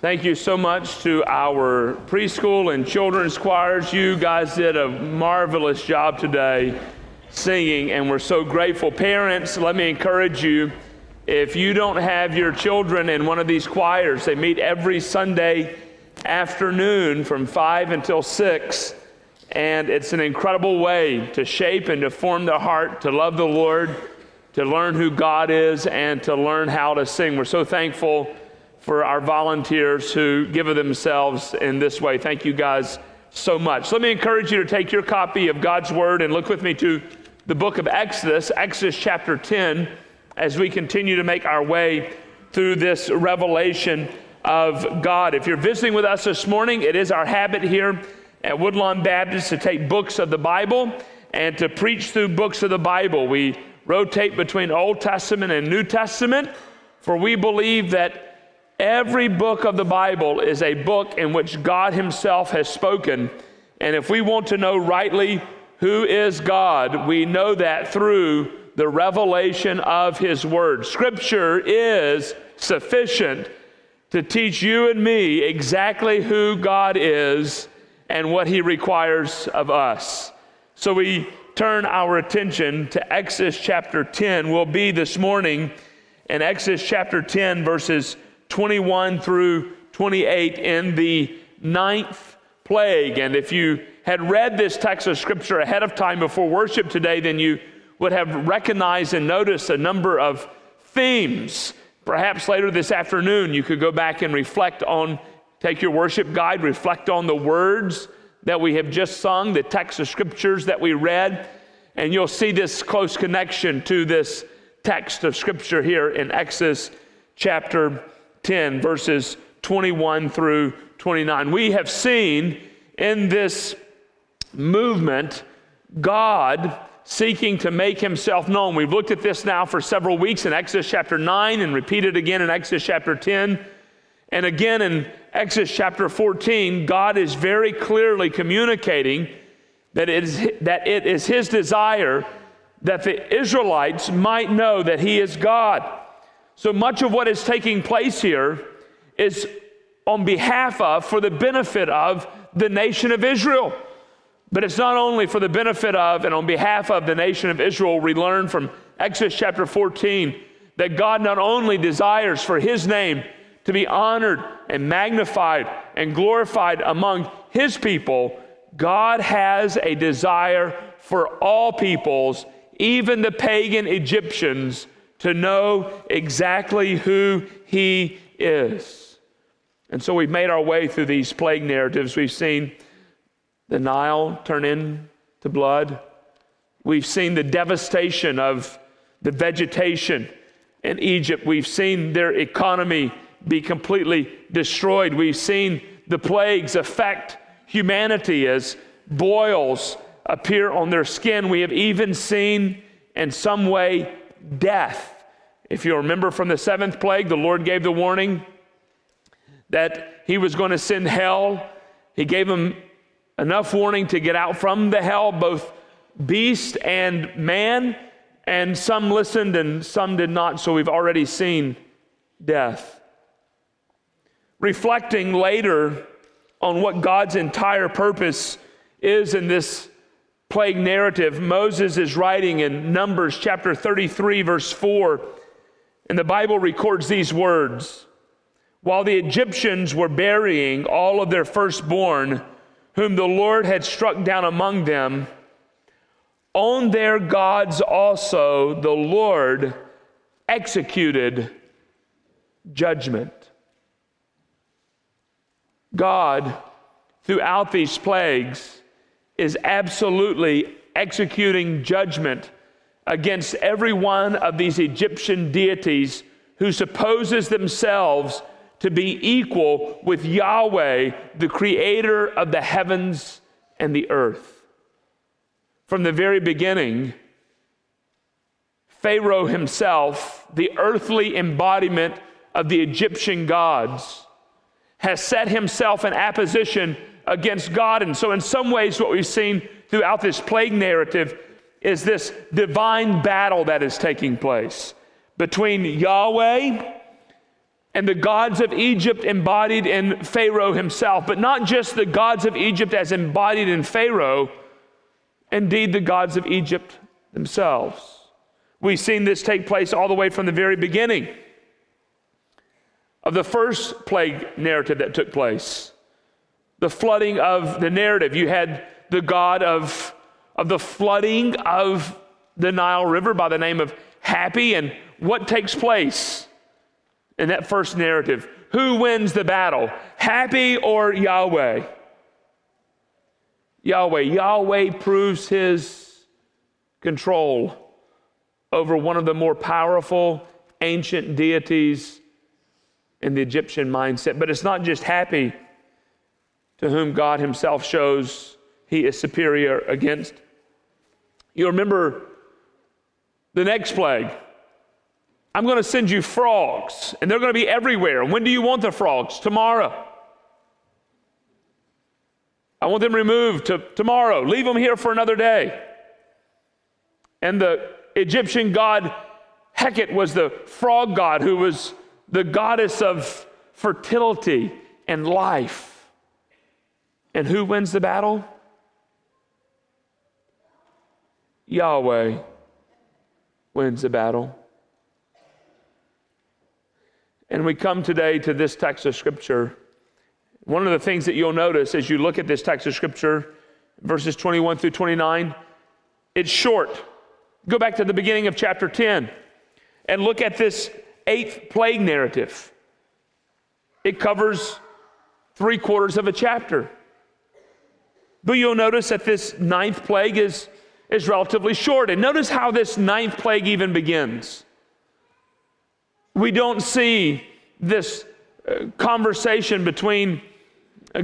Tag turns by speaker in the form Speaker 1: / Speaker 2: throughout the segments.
Speaker 1: Thank you so much to our preschool and children's choirs. You guys did a marvelous job today singing, and we're so grateful. Parents, let me encourage you if you don't have your children in one of these choirs, they meet every Sunday afternoon from 5 until 6. And it's an incredible way to shape and to form their heart to love the Lord, to learn who God is, and to learn how to sing. We're so thankful for our volunteers who give of themselves in this way. Thank you guys so much. Let me encourage you to take your copy of God's Word and look with me to the book of Exodus, Exodus chapter 10, as we continue to make our way through this revelation of God. If you're visiting with us this morning, it is our habit here at Woodlawn Baptist to take books of the Bible and to preach through books of the Bible. We rotate between Old Testament and New Testament, for we believe that every book of the Bible is a book in which God Himself has spoken. And if we want to know rightly who is God, we know that through the revelation of His Word. Scripture is sufficient to teach you and me exactly who God is and what He requires of us. So we turn our attention to Exodus chapter 10. We'll be this morning in Exodus chapter 10, verses 21 through 28 in the ninth plague. And if you had read this text of scripture ahead of time before worship today, then you would have recognized and noticed a number of themes. Perhaps later this afternoon, you could go back and reflect on, take your worship guide, reflect on the words that we have just sung, the text of scriptures that we read, and you'll see this close connection to this text of scripture here in Exodus chapter 10, verses 21 through 29. We have seen in this movement God seeking to make himself known. We've looked at this now for several weeks in Exodus chapter 9 and repeated again in Exodus chapter 10. And again in Exodus chapter 14, God is very clearly communicating that it is, that it is his desire that the Israelites might know that he is God. So much of what is taking place here is on behalf of, for the benefit of the nation of Israel. But it's not only for the benefit of and on behalf of the nation of Israel. We learn from Exodus chapter 14 that God not only desires for his name to be honored and magnified and glorified among his people, God has a desire for all peoples, even the pagan Egyptians, to know exactly who he is. And so we've made our way through these plague narratives. We've seen the Nile turn into blood. We've seen the devastation of the vegetation in Egypt. We've seen their economy be completely destroyed. We've seen the plagues affect humanity as boils appear on their skin. We have even seen, in some way, death. If you remember from the seventh plague, the Lord gave the warning that he was going to send hell. He gave them enough warning to get out from the hell, both beast and man, and some listened and some did not, so we've already seen death. Reflecting later on what God's entire purpose is in this plague narrative, Moses is writing in Numbers chapter 33, verse 4, and the Bible records these words While the Egyptians were burying all of their firstborn, whom the Lord had struck down among them, on their gods also the Lord executed judgment. God, throughout these plagues, is absolutely executing judgment against every one of these Egyptian deities who supposes themselves to be equal with Yahweh, the creator of the heavens and the earth. From the very beginning, Pharaoh himself, the earthly embodiment of the Egyptian gods, has set himself in opposition against God. And so, in some ways, what we've seen throughout this plague narrative is this divine battle that is taking place between Yahweh and the gods of Egypt embodied in Pharaoh himself, but not just the gods of Egypt as embodied in Pharaoh, indeed, the gods of Egypt themselves. We've seen this take place all the way from the very beginning of the first plague narrative that took place. The flooding of the narrative. You had the God of, of the flooding of the Nile River by the name of Hapi. And what takes place in that first narrative? Who wins the battle? Hapi or Yahweh? Yahweh. Yahweh proves his control over one of the more powerful ancient deities in the Egyptian mindset. But it's not just Hapi to whom God himself shows he is superior against. You remember the next plague. I'm going to send you frogs, and they're going to be everywhere. When do you want the frogs? Tomorrow. I want them removed to tomorrow. Leave them here for another day. And the Egyptian god Heket was the frog god who was the goddess of fertility and life. And who wins the battle? Yahweh wins the battle. And we come today to this text of Scripture. One of the things that you'll notice as you look at this text of Scripture, verses 21 through 29, it's short. Go back to the beginning of chapter 10 and look at this eighth plague narrative. It covers three quarters of a chapter. But you'll notice that this ninth plague is, is relatively short. And notice how this ninth plague even begins. We don't see this uh, conversation between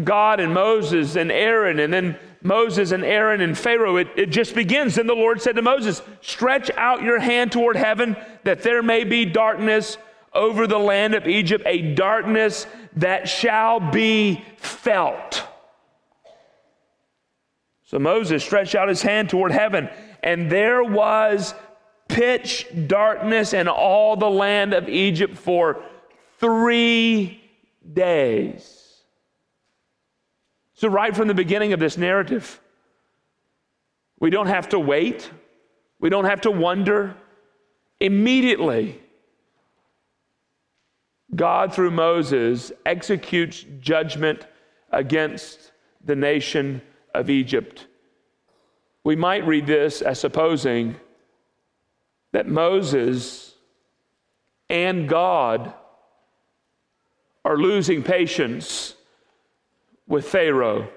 Speaker 1: God and Moses and Aaron, and then Moses and Aaron and Pharaoh, it, it just begins. And the Lord said to Moses, Stretch out your hand toward heaven that there may be darkness over the land of Egypt, a darkness that shall be felt. So Moses stretched out his hand toward heaven, and there was pitch darkness in all the land of Egypt for three days. So, right from the beginning of this narrative, we don't have to wait, we don't have to wonder. Immediately, God, through Moses, executes judgment against the nation of Egypt. We might read this as supposing that Moses and God are losing patience with Pharaoh.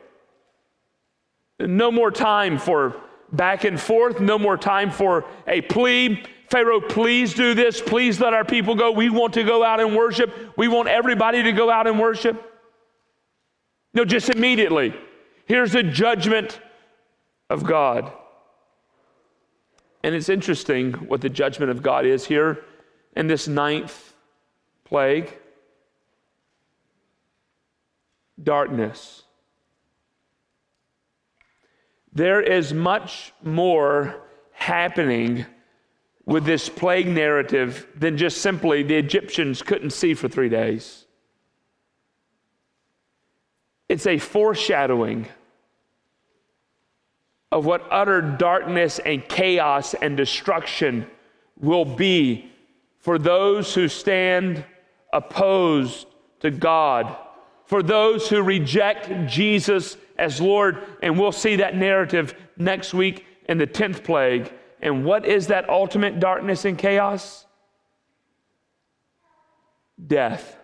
Speaker 1: No more time for back and forth, no more time for a plea. Pharaoh, please do this. Please let our people go. We want to go out and worship. We want everybody to go out and worship. No, just immediately. Here's the judgment of God. And it's interesting what the judgment of God is here in this ninth plague darkness. There is much more happening with this plague narrative than just simply the Egyptians couldn't see for three days. It's a foreshadowing of what utter darkness and chaos and destruction will be for those who stand opposed to God for those who reject Jesus as Lord. And we'll see that narrative next week in the 10th plague. And what is that ultimate darkness and chaos? Death.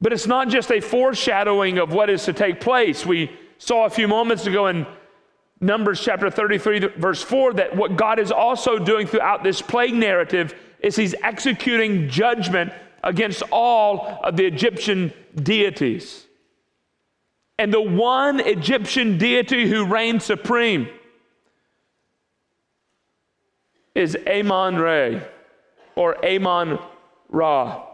Speaker 1: But it's not just a foreshadowing of what is to take place. We saw a few moments ago in Numbers chapter 33, verse 4, that what God is also doing throughout this plague narrative is He's executing judgment against all of the Egyptian deities. And the one Egyptian deity who reigns supreme is Amon Re or Amon Ra.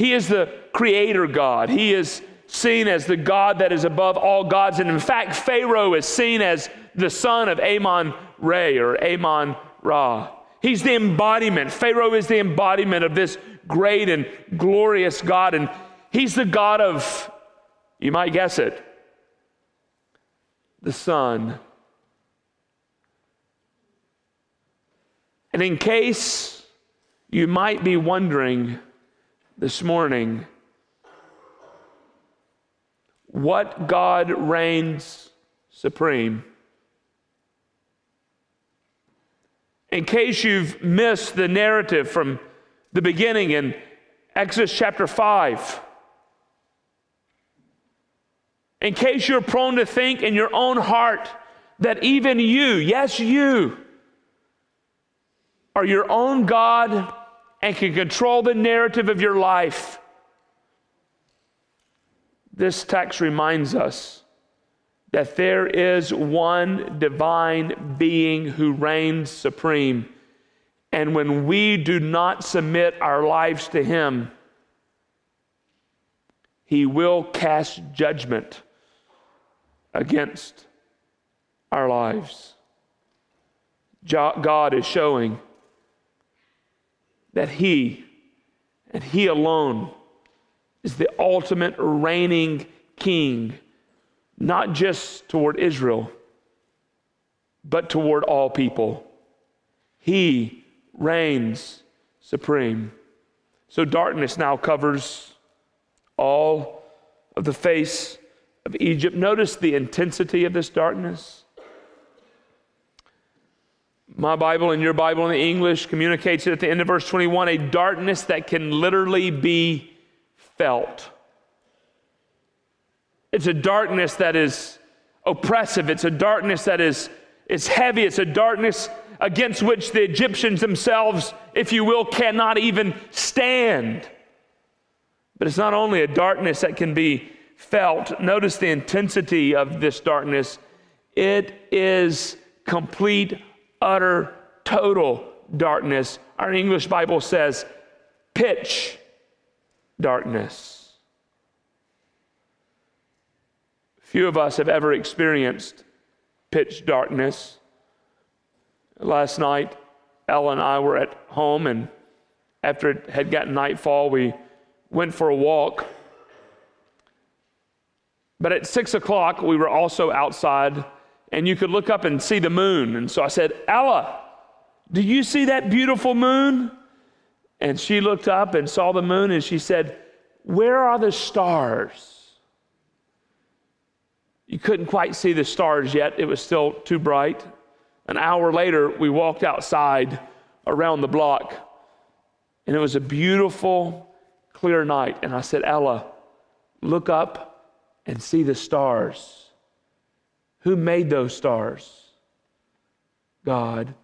Speaker 1: He is the creator God. He is seen as the God that is above all gods. And in fact, Pharaoh is seen as the son of Amon Re or Amon Ra. He's the embodiment. Pharaoh is the embodiment of this great and glorious God. And he's the God of, you might guess it, the sun. And in case you might be wondering this morning, what God reigns supreme. In case you've missed the narrative from the beginning in Exodus chapter 5, in case you're prone to think in your own heart that even you, yes, you, are your own God and can control the narrative of your life. This text reminds us that there is one divine being who reigns supreme. And when we do not submit our lives to Him, He will cast judgment against our lives. God is showing that He and He alone is the ultimate reigning king, not just toward Israel, but toward all people. He reigns supreme. So darkness now covers all of the face of Egypt. Notice the intensity of this darkness. My Bible and your Bible in the English communicates it at the end of verse 21 a darkness that can literally be felt. It's a darkness that is oppressive. It's a darkness that is it's heavy. It's a darkness against which the Egyptians themselves, if you will, cannot even stand. But it's not only a darkness that can be felt. Notice the intensity of this darkness. It is complete utter, total darkness. Our English Bible says pitch darkness. Few of us have ever experienced pitch darkness. Last night, Ella and I were at home, and after it had gotten nightfall, we went for a walk. But at six o'clock, we were also outside and you could look up and see the moon. And so I said, Ella, do you see that beautiful moon? And she looked up and saw the moon and she said, Where are the stars? You couldn't quite see the stars yet, it was still too bright. An hour later, we walked outside around the block, and it was a beautiful, clear night. And I said, Ella, look up and see the stars. Who made those stars? God.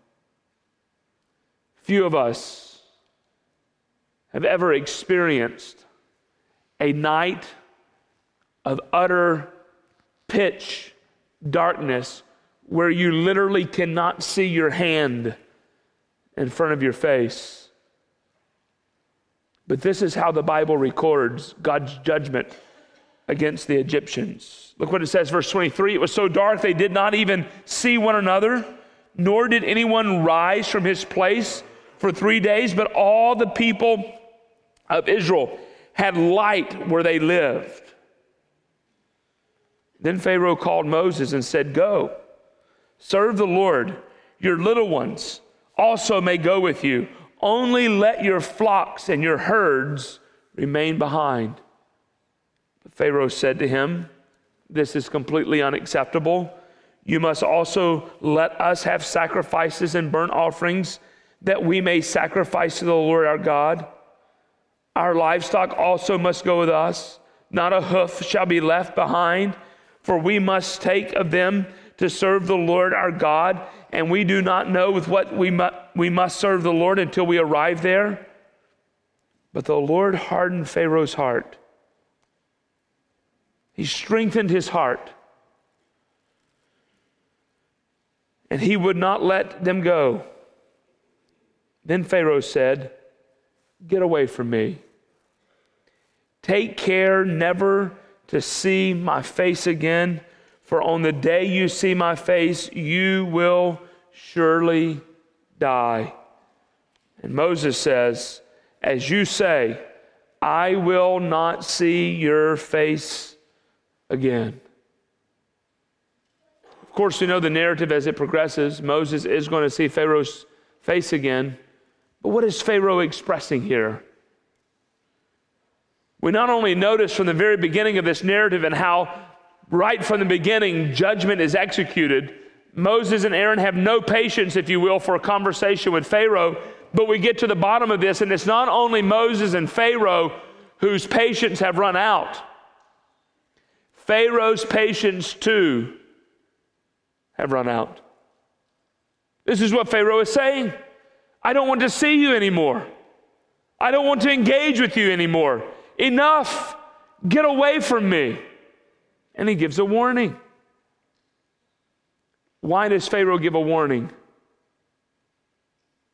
Speaker 1: Few of us have ever experienced a night of utter pitch darkness where you literally cannot see your hand in front of your face. But this is how the Bible records God's judgment against the Egyptians. Look what it says, verse 23. It was so dark they did not even see one another, nor did anyone rise from his place for three days, but all the people of Israel had light where they lived. Then Pharaoh called Moses and said, Go, serve the Lord. Your little ones also may go with you. Only let your flocks and your herds remain behind. Pharaoh said to him, This is completely unacceptable. You must also let us have sacrifices and burnt offerings that we may sacrifice to the Lord our God. Our livestock also must go with us. Not a hoof shall be left behind, for we must take of them to serve the Lord our God, and we do not know with what we, mu- we must serve the Lord until we arrive there. But the Lord hardened Pharaoh's heart he strengthened his heart. And he would not let them go. Then Pharaoh said, Get away from me. Take care never to see my face again, for on the day you see my face, you will surely die. And Moses says, As you say, I will not see your face again. Of course, we know the narrative as it progresses. Moses is going to see Pharaoh's face again. But what is Pharaoh expressing here? We not only notice from the very beginning of this narrative and how, right from the beginning, judgment is executed. Moses and Aaron have no patience, if you will, for a conversation with Pharaoh. But we get to the bottom of this, and it's not only Moses and Pharaoh whose patience have run out. Pharaoh's patience too have run out. This is what Pharaoh is saying. I don't want to see you anymore. I don't want to engage with you anymore. Enough. Get away from me. And he gives a warning. Why does Pharaoh give a warning?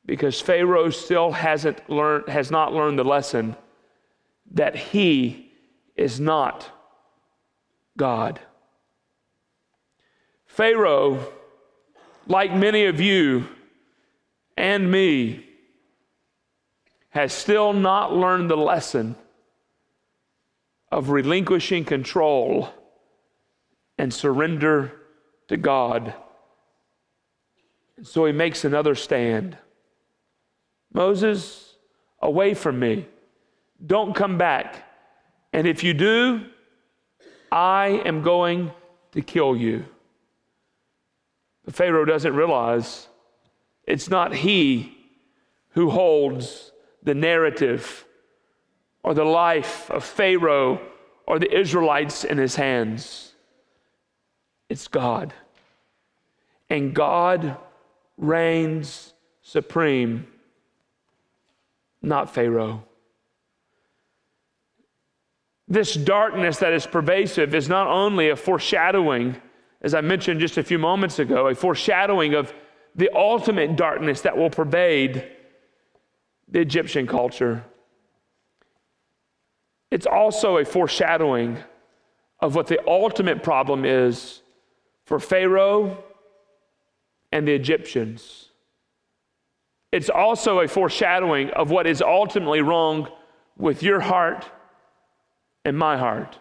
Speaker 1: Because Pharaoh still hasn't learned, has not learned the lesson that he is not God. Pharaoh, like many of you and me, has still not learned the lesson of relinquishing control and surrender to God. So he makes another stand. Moses, away from me. Don't come back. And if you do, I am going to kill you. But Pharaoh doesn't realize it's not he who holds the narrative or the life of Pharaoh or the Israelites in his hands. It's God. And God reigns supreme, not Pharaoh. This darkness that is pervasive is not only a foreshadowing, as I mentioned just a few moments ago, a foreshadowing of the ultimate darkness that will pervade the Egyptian culture. It's also a foreshadowing of what the ultimate problem is for Pharaoh and the Egyptians. It's also a foreshadowing of what is ultimately wrong with your heart and my heart.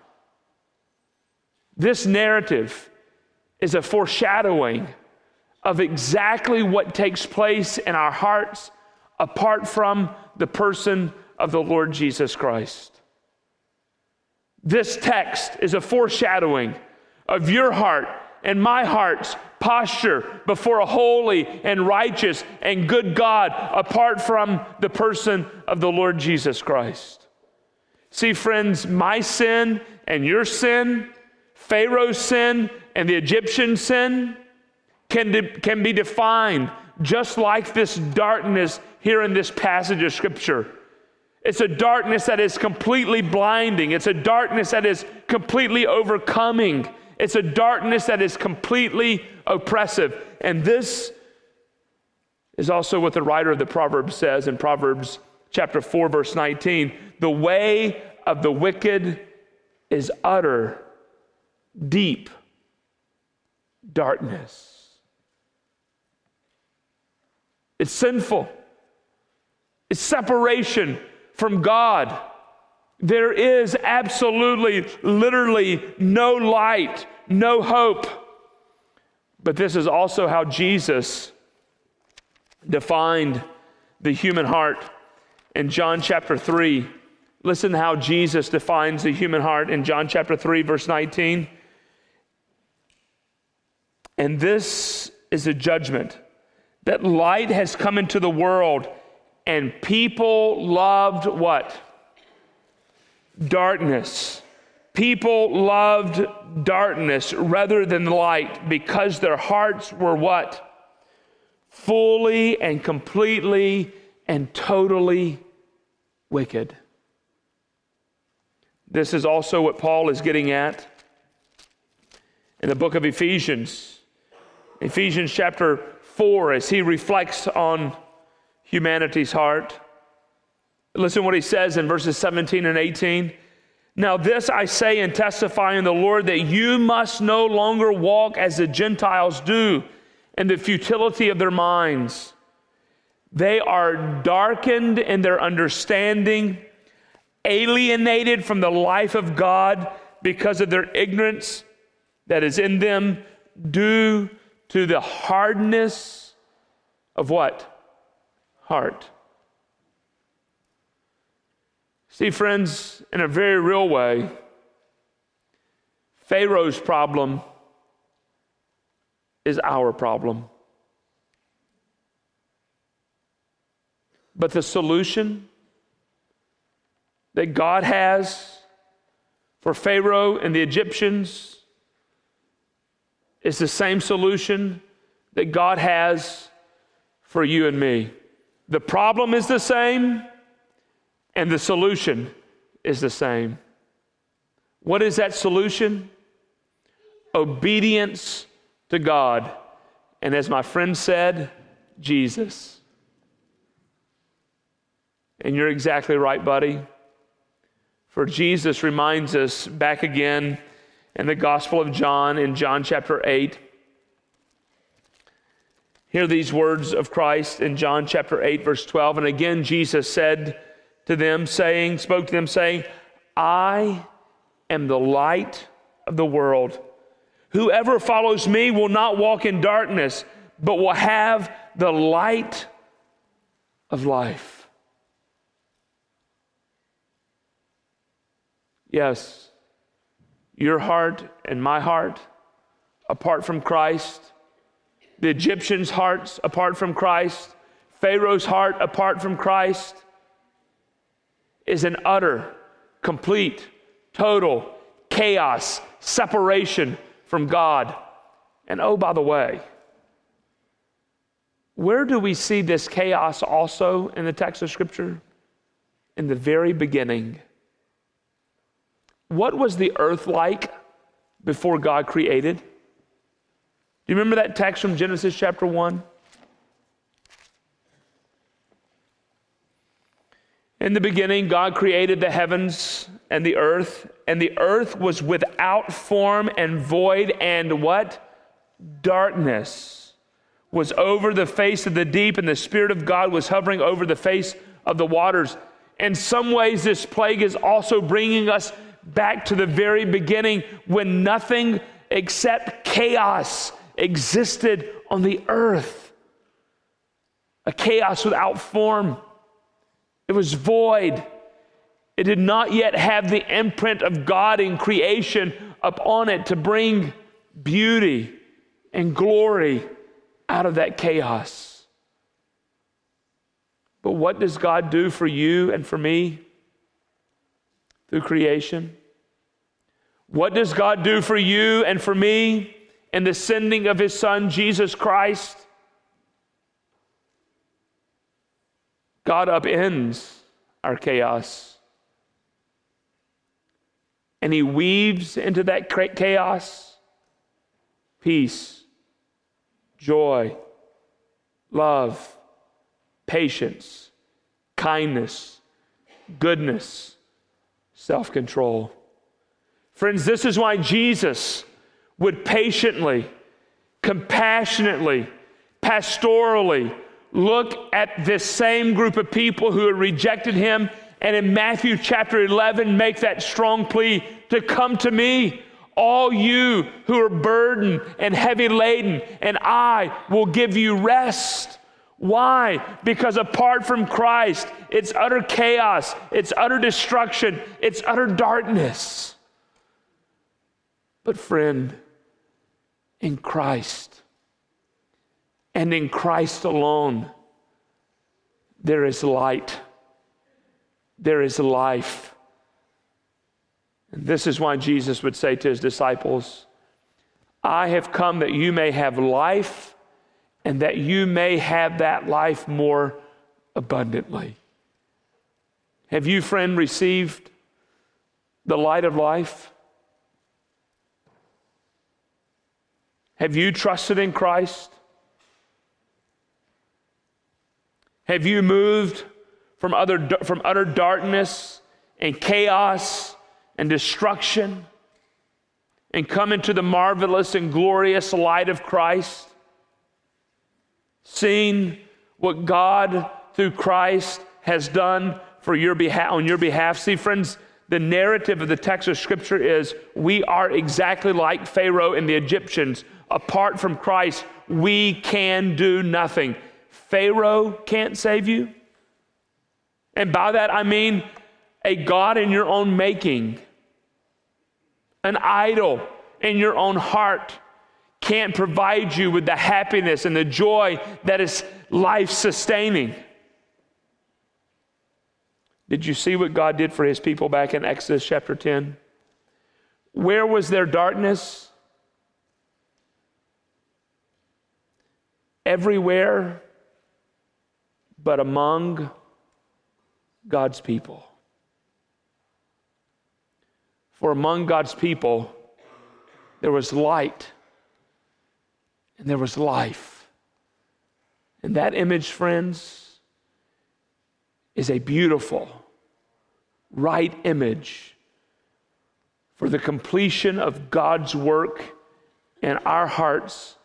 Speaker 1: This narrative is a foreshadowing of exactly what takes place in our hearts apart from the person of the Lord Jesus Christ. This text is a foreshadowing of your heart and my heart's posture before a holy and righteous and good God apart from the person of the Lord Jesus Christ. See, friends, my sin and your sin, Pharaoh's sin and the Egyptian sin can, de- can be defined just like this darkness here in this passage of Scripture. It's a darkness that is completely blinding. It's a darkness that is completely overcoming. It's a darkness that is completely oppressive. And this is also what the writer of the Proverbs says in Proverbs chapter 4, verse 19. The way of the wicked is utter, deep darkness. It's sinful. It's separation from God. There is absolutely, literally no light, no hope. But this is also how Jesus defined the human heart in John chapter 3. Listen how Jesus defines the human heart in John chapter 3, verse 19. And this is a judgment that light has come into the world and people loved what? Darkness. People loved darkness rather than light because their hearts were what? Fully and completely and totally wicked. This is also what Paul is getting at in the book of Ephesians. Ephesians chapter 4, as he reflects on humanity's heart. Listen what he says in verses 17 and 18. Now, this I say and testify in the Lord that you must no longer walk as the Gentiles do in the futility of their minds. They are darkened in their understanding, alienated from the life of God because of their ignorance that is in them due to the hardness of what? Heart. See, friends, in a very real way, Pharaoh's problem is our problem. But the solution that God has for Pharaoh and the Egyptians is the same solution that God has for you and me. The problem is the same, and the solution is the same. What is that solution? Obedience to God. And as my friend said, Jesus. And you're exactly right, buddy. For Jesus reminds us back again in the Gospel of John, in John chapter 8. Hear these words of Christ in John chapter 8, verse 12. And again, Jesus said to them, saying, spoke to them, saying, I am the light of the world. Whoever follows me will not walk in darkness, but will have the light of life. Yes, your heart and my heart, apart from Christ, the Egyptians' hearts apart from Christ, Pharaoh's heart apart from Christ, is an utter, complete, total chaos, separation from God. And oh, by the way, where do we see this chaos also in the text of Scripture? In the very beginning. What was the earth like before God created? Do you remember that text from Genesis chapter 1? In the beginning, God created the heavens and the earth, and the earth was without form and void, and what? Darkness was over the face of the deep, and the Spirit of God was hovering over the face of the waters. In some ways, this plague is also bringing us back to the very beginning when nothing except chaos existed on the earth. A chaos without form it was void. It did not yet have the imprint of God in creation upon it to bring beauty and glory out of that chaos. But what does God do for you and for me through creation? What does God do for you and for me in the sending of His Son, Jesus Christ? God upends our chaos. And He weaves into that chaos peace, joy, love, patience, kindness, goodness, self control. Friends, this is why Jesus would patiently, compassionately, pastorally, look at this same group of people who had rejected him and in Matthew chapter 11 make that strong plea to come to me, all you who are burdened and heavy laden, and I will give you rest. Why? Because apart from Christ, it's utter chaos, it's utter destruction, it's utter darkness. But, friend, in Christ, and in Christ alone, there is light, there is life. And this is why Jesus would say to his disciples, I have come that you may have life and that you may have that life more abundantly. Have you, friend, received the light of life? Have you trusted in Christ? Have you moved from, other, from utter darkness and chaos and destruction and come into the marvelous and glorious light of Christ? Seen what God through Christ has done for your behalf on your behalf. See, friends, the narrative of the text of Scripture is we are exactly like Pharaoh and the Egyptians. Apart from Christ, we can do nothing. Pharaoh can't save you. And by that I mean a God in your own making, an idol in your own heart can't provide you with the happiness and the joy that is life sustaining. Did you see what God did for his people back in Exodus chapter 10? Where was their darkness? Everywhere but among God's people. For among God's people, there was light and there was life. And that image, friends, is a beautiful, right image for the completion of God's work in our hearts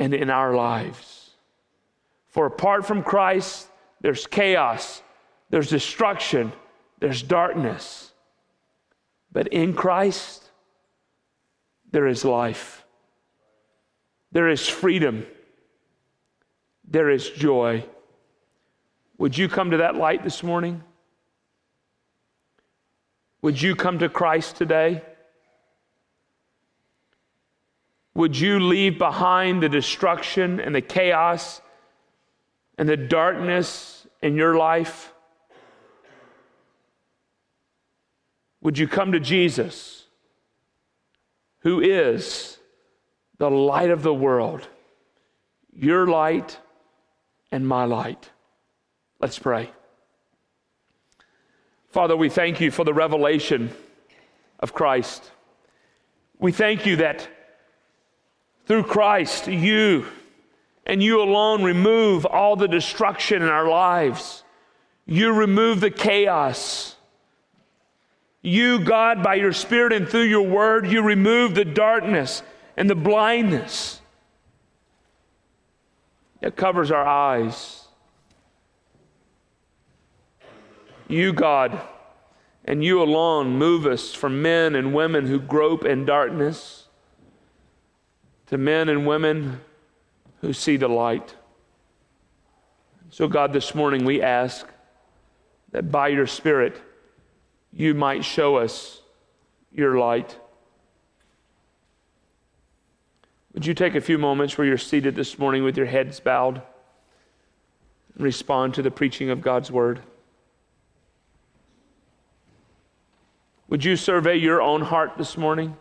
Speaker 1: and in our lives. For apart from Christ, there's chaos, there's destruction, there's darkness. But in Christ, there is life. There is freedom. There is joy. Would you come to that light this morning? Would you come to Christ today? Would you leave behind the destruction and the chaos and the darkness in your life? Would you come to Jesus, who is the light of the world, your light and my light. Let's pray. Father, we thank you for the revelation of Christ. We thank you that through Christ, you and you alone remove all the destruction in our lives. You remove the chaos. You, God, by your Spirit and through your word, you remove the darkness and the blindness that covers our eyes. You, God, and you alone move us from men and women who grope in darkness to men and women who see the light. So, God, this morning we ask that by your Spirit you might show us your light. Would you take a few moments where you're seated this morning with your heads bowed and respond to the preaching of God's word? Would you survey your own heart this morning?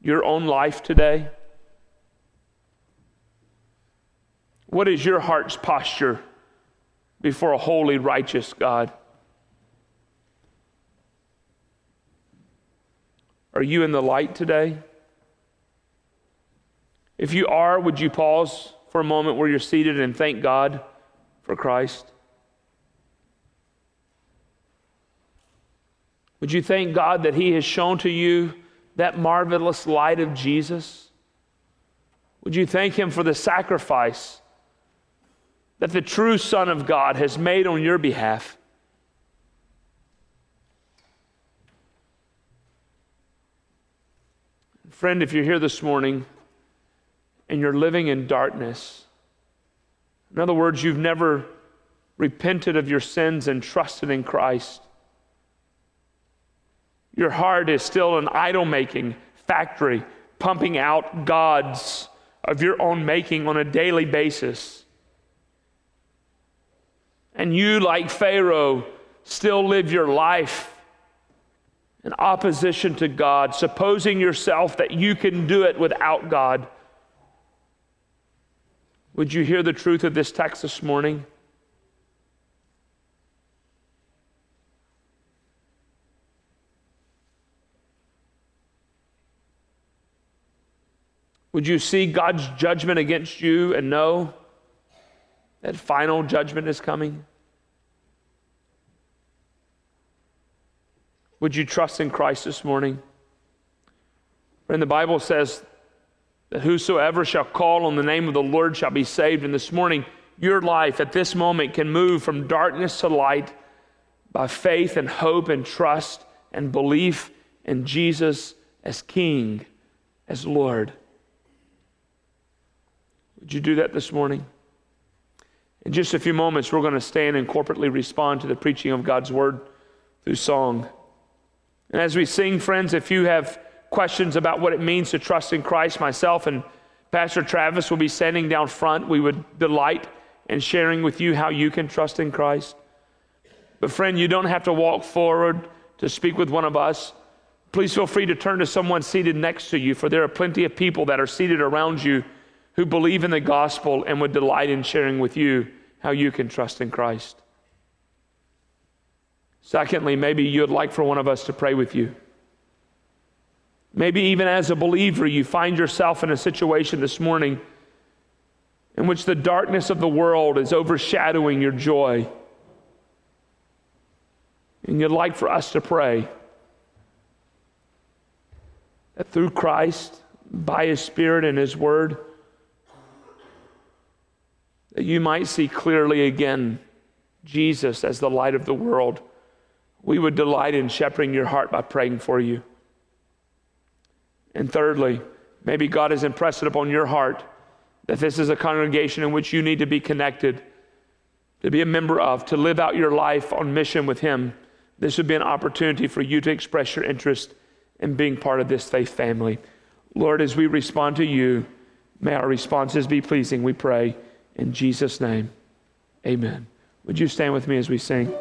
Speaker 1: Your own life today? What is your heart's posture before a holy, righteous God? Are you in the light today? If you are, would you pause for a moment where you're seated and thank God for Christ? Would you thank God that He has shown to you that marvelous light of Jesus? Would you thank Him for the sacrifice that the true Son of God has made on your behalf? Friend, if you're here this morning, and you're living in darkness. In other words, you've never repented of your sins and trusted in Christ. Your heart is still an idol making factory, pumping out gods of your own making on a daily basis. And you, like Pharaoh, still live your life in opposition to God, supposing yourself that you can do it without God. Would you hear the truth of this text this morning? Would you see God's judgment against you and know that final judgment is coming? Would you trust in Christ this morning? And the Bible says that whosoever shall call on the name of the Lord shall be saved. And this morning, your life at this moment can move from darkness to light by faith and hope and trust and belief in Jesus as King, as Lord. Would you do that this morning? In just a few moments, we're going to stand and corporately respond to the preaching of God's word through song. And as we sing, friends, if you have questions about what it means to trust in Christ, myself and Pastor Travis will be standing down front. We would delight in sharing with you how you can trust in Christ. But, friend, you don't have to walk forward to speak with one of us. Please feel free to turn to someone seated next to you, for there are plenty of people that are seated around you who believe in the gospel and would delight in sharing with you how you can trust in Christ. Secondly, maybe you'd like for one of us to pray with you. Maybe even as a believer, you find yourself in a situation this morning in which the darkness of the world is overshadowing your joy. And you'd like for us to pray that through Christ, by His Spirit and His Word, that you might see clearly again Jesus as the light of the world. We would delight in shepherding your heart by praying for you. And thirdly, maybe God has impressed it upon your heart that this is a congregation in which you need to be connected, to be a member of, to live out your life on mission with Him. This would be an opportunity for you to express your interest in being part of this faith family. Lord, as we respond to you, may our responses be pleasing, we pray. In Jesus' name, amen. Would you stand with me as we sing?